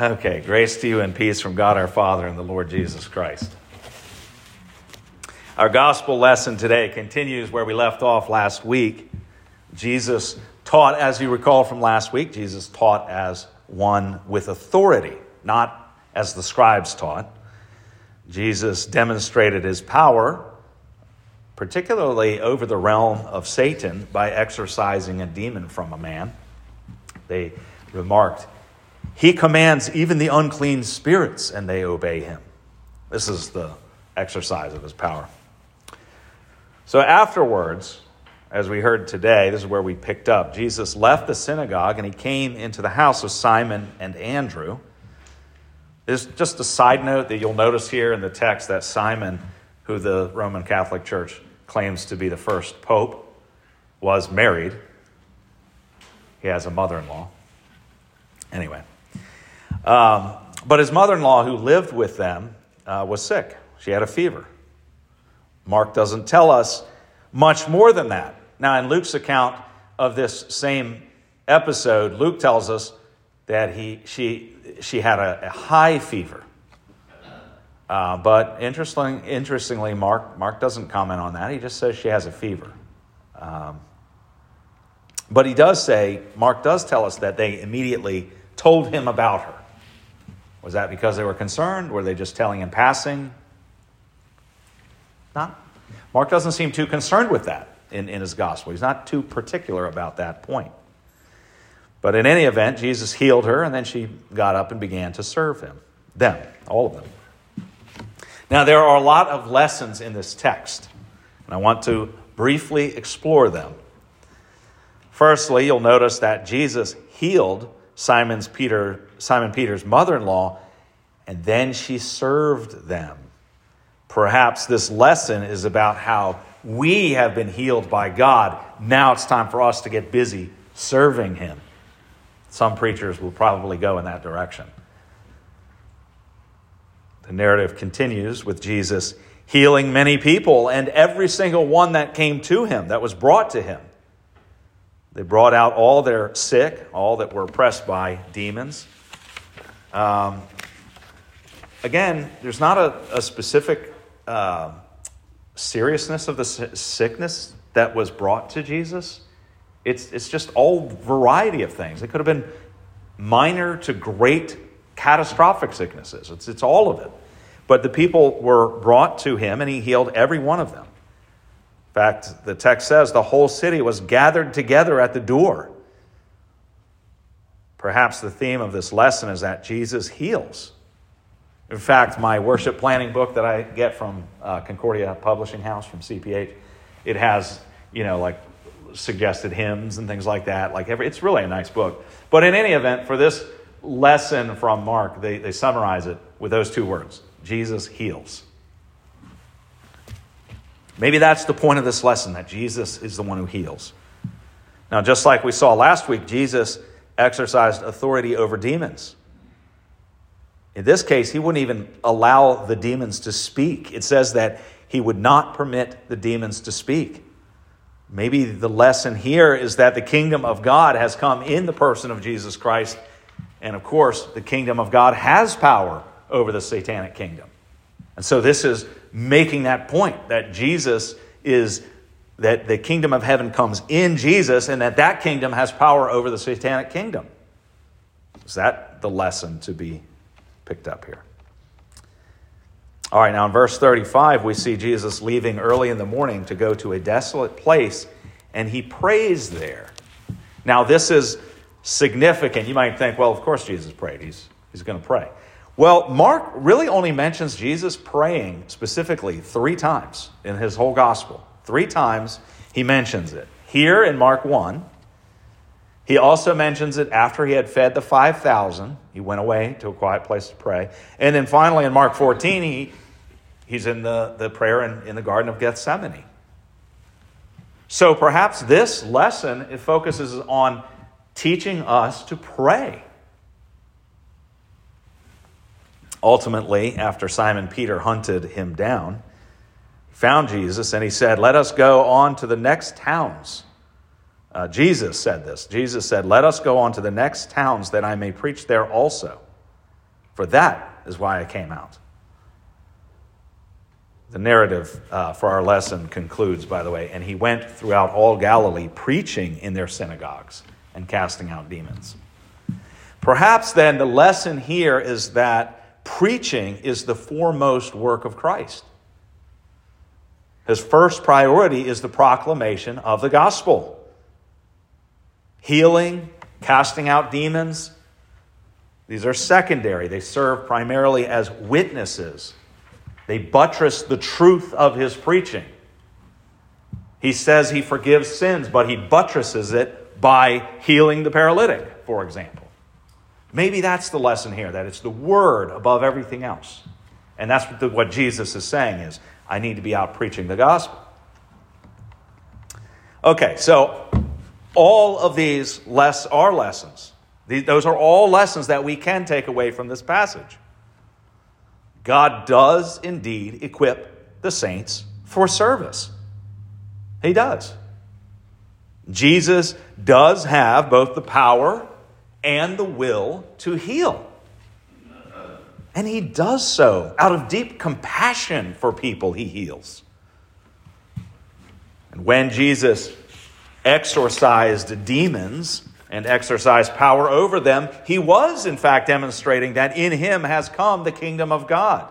Okay, grace to you and peace from God our Father and the Lord Jesus Christ. Our gospel lesson today continues where we left off last week. Jesus taught, as you recall from last week, Jesus taught as one with authority, not as the scribes taught. Jesus demonstrated his power, particularly over the realm of Satan, by exorcising a demon from a man. They remarked, he commands even the unclean spirits, and they obey him. This is the exercise of his power. So, afterwards, as we heard today, this is where we picked up. Jesus left the synagogue and he came into the house of Simon and Andrew. There's just a side note that you'll notice here in the text that Simon, who the Roman Catholic Church claims to be the first pope, was married. He has a mother in law. Anyway. Um, but his mother in law, who lived with them, uh, was sick. She had a fever. Mark doesn't tell us much more than that. Now, in Luke's account of this same episode, Luke tells us that he, she, she had a, a high fever. Uh, but interesting, interestingly, Mark, Mark doesn't comment on that. He just says she has a fever. Um, but he does say, Mark does tell us that they immediately told him about her. Was that because they were concerned? Were they just telling in passing? Not. Mark doesn't seem too concerned with that in, in his gospel. He's not too particular about that point. But in any event, Jesus healed her, and then she got up and began to serve him. Them, all of them. Now, there are a lot of lessons in this text, and I want to briefly explore them. Firstly, you'll notice that Jesus healed Simon's Peter, Simon Peter's mother in law, and then she served them. Perhaps this lesson is about how we have been healed by God. Now it's time for us to get busy serving Him. Some preachers will probably go in that direction. The narrative continues with Jesus healing many people and every single one that came to him, that was brought to him. They brought out all their sick, all that were oppressed by demons. Um, again, there's not a, a specific uh, seriousness of the sickness that was brought to Jesus. It's, it's just all variety of things. It could have been minor to great catastrophic sicknesses. It's, it's all of it. But the people were brought to him, and he healed every one of them fact, the text says the whole city was gathered together at the door. Perhaps the theme of this lesson is that Jesus heals. In fact, my worship planning book that I get from uh, Concordia Publishing House from CPH, it has, you know, like suggested hymns and things like that. Like every, it's really a nice book. But in any event, for this lesson from Mark, they, they summarize it with those two words Jesus heals. Maybe that's the point of this lesson that Jesus is the one who heals. Now, just like we saw last week, Jesus exercised authority over demons. In this case, he wouldn't even allow the demons to speak. It says that he would not permit the demons to speak. Maybe the lesson here is that the kingdom of God has come in the person of Jesus Christ. And of course, the kingdom of God has power over the satanic kingdom. And so this is making that point that Jesus is that the kingdom of heaven comes in Jesus and that that kingdom has power over the satanic kingdom. Is that the lesson to be picked up here? All right, now in verse 35, we see Jesus leaving early in the morning to go to a desolate place, and he prays there. Now, this is significant. You might think, well, of course Jesus prayed. He's, he's going to pray. Well, Mark really only mentions Jesus praying specifically three times in his whole gospel. Three times he mentions it. Here in Mark 1, he also mentions it after he had fed the 5,000. He went away to a quiet place to pray. And then finally in Mark 14, he, he's in the, the prayer in, in the Garden of Gethsemane. So perhaps this lesson it focuses on teaching us to pray. Ultimately, after Simon Peter hunted him down, he found Jesus and he said, Let us go on to the next towns. Uh, Jesus said this. Jesus said, Let us go on to the next towns that I may preach there also. For that is why I came out. The narrative uh, for our lesson concludes, by the way, and he went throughout all Galilee, preaching in their synagogues and casting out demons. Perhaps then the lesson here is that preaching is the foremost work of Christ. His first priority is the proclamation of the gospel. Healing, casting out demons, these are secondary. They serve primarily as witnesses. They buttress the truth of his preaching. He says he forgives sins, but he buttresses it by healing the paralytic, for example. Maybe that's the lesson here, that it's the word above everything else. And that's what, the, what Jesus is saying is, I need to be out preaching the gospel. Okay, so all of these less are lessons. Those are all lessons that we can take away from this passage. God does indeed equip the saints for service. He does. Jesus does have both the power and the will to heal. And he does so out of deep compassion for people he heals. And when Jesus exorcised demons, and exercised power over them, he was, in fact, demonstrating that in him has come the kingdom of God,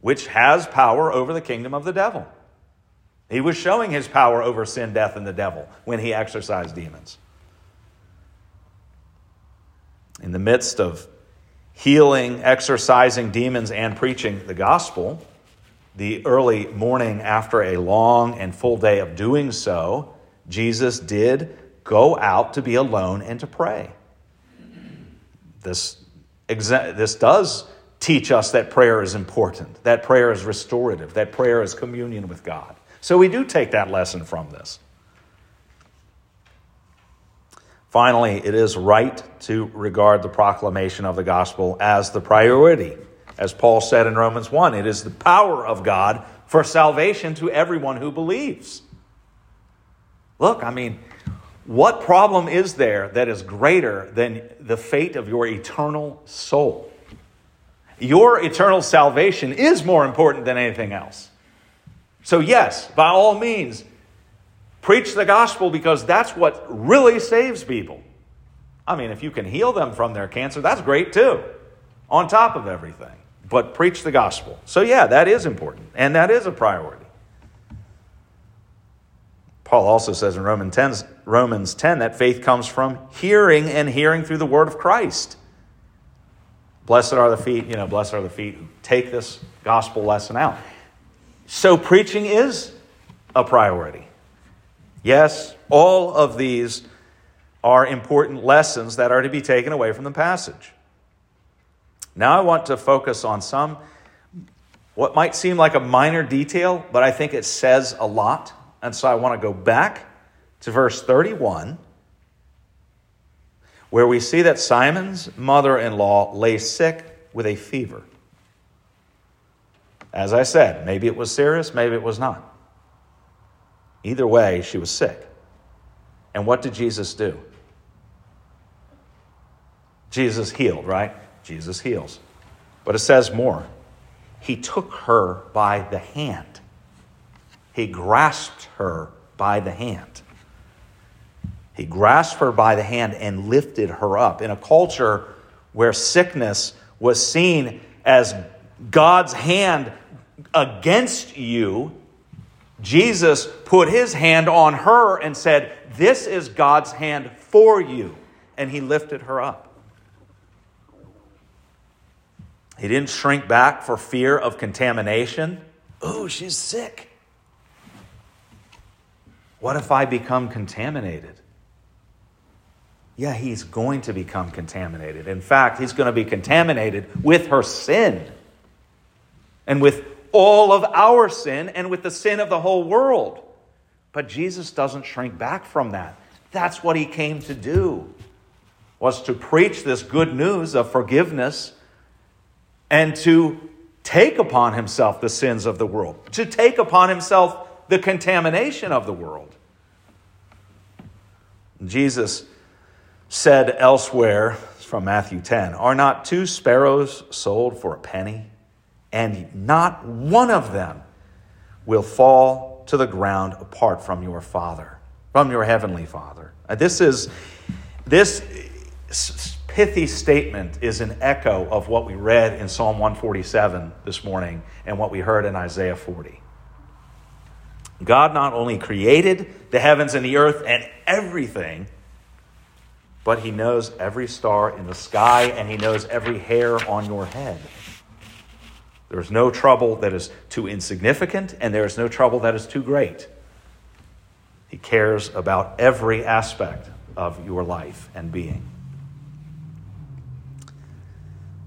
which has power over the kingdom of the devil. He was showing his power over sin, death, and the devil when he exorcised demons. In the midst of healing, exorcising demons, and preaching the gospel, the early morning after a long and full day of doing so, Jesus did go out to be alone and to pray. This, this does teach us that prayer is important, that prayer is restorative, that prayer is communion with God. So we do take that lesson from this. Finally, it is right to regard the proclamation of the gospel as the priority. As Paul said in Romans 1, it is the power of God for salvation to everyone who believes. Look, I mean, what problem is there that is greater than the fate of your eternal soul? Your eternal salvation is more important than anything else. So, yes, by all means, preach the gospel because that's what really saves people. I mean, if you can heal them from their cancer, that's great too, on top of everything. But preach the gospel. So, yeah, that is important, and that is a priority. Paul also says in Romans 10, Romans 10 that faith comes from hearing and hearing through the word of Christ. Blessed are the feet, you know, blessed are the feet who take this gospel lesson out. So preaching is a priority. Yes, all of these are important lessons that are to be taken away from the passage. Now I want to focus on some what might seem like a minor detail, but I think it says a lot and so I want to go back to verse 31, where we see that Simon's mother in law lay sick with a fever. As I said, maybe it was serious, maybe it was not. Either way, she was sick. And what did Jesus do? Jesus healed, right? Jesus heals. But it says more. He took her by the hand he grasped her by the hand. He grasped her by the hand and lifted her up. In a culture where sickness was seen as God's hand against you, Jesus put his hand on her and said, This is God's hand for you. And he lifted her up. He didn't shrink back for fear of contamination. Oh, she's sick. What if I become contaminated? Yeah, he's going to become contaminated. In fact, he's going to be contaminated with her sin and with all of our sin and with the sin of the whole world. But Jesus doesn't shrink back from that. That's what he came to do. Was to preach this good news of forgiveness and to take upon himself the sins of the world, to take upon himself the contamination of the world. Jesus said elsewhere, from Matthew 10. Are not two sparrows sold for a penny? And not one of them will fall to the ground apart from your Father, from your heavenly Father. Uh, this is this pithy statement is an echo of what we read in Psalm 147 this morning and what we heard in Isaiah 40. God not only created the heavens and the earth and everything, but He knows every star in the sky and He knows every hair on your head. There is no trouble that is too insignificant, and there is no trouble that is too great. He cares about every aspect of your life and being.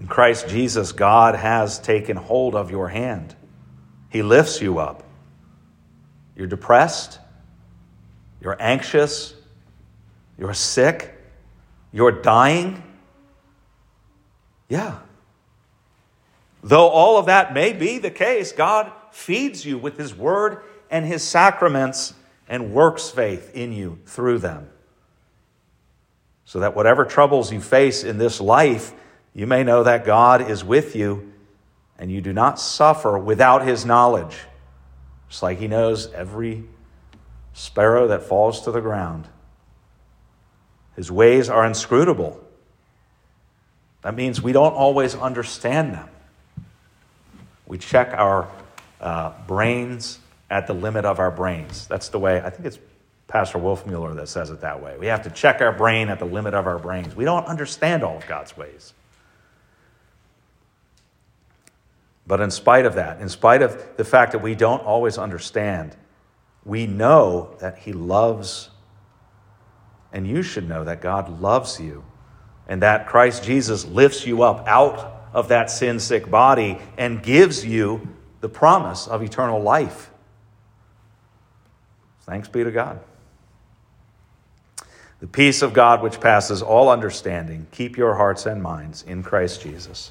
In Christ Jesus, God has taken hold of your hand. He lifts you up. You're depressed, you're anxious, you're sick, you're dying. Yeah. Though all of that may be the case, God feeds you with His Word and His sacraments and works faith in you through them. So that whatever troubles you face in this life, you may know that God is with you and you do not suffer without His knowledge. Just like He knows every sparrow that falls to the ground. His ways are inscrutable. That means we don't always understand them. We check our uh, brains at the limit of our brains. That's the way, I think it's Pastor Wolfmueller that says it that way. We have to check our brain at the limit of our brains. We don't understand all of God's ways. But in spite of that, in spite of the fact that we don't always understand, we know that He loves, and you should know that God loves you, and that Christ Jesus lifts you up out of that sin sick body and gives you the promise of eternal life. Thanks be to God. The peace of God, which passes all understanding, keep your hearts and minds in Christ Jesus.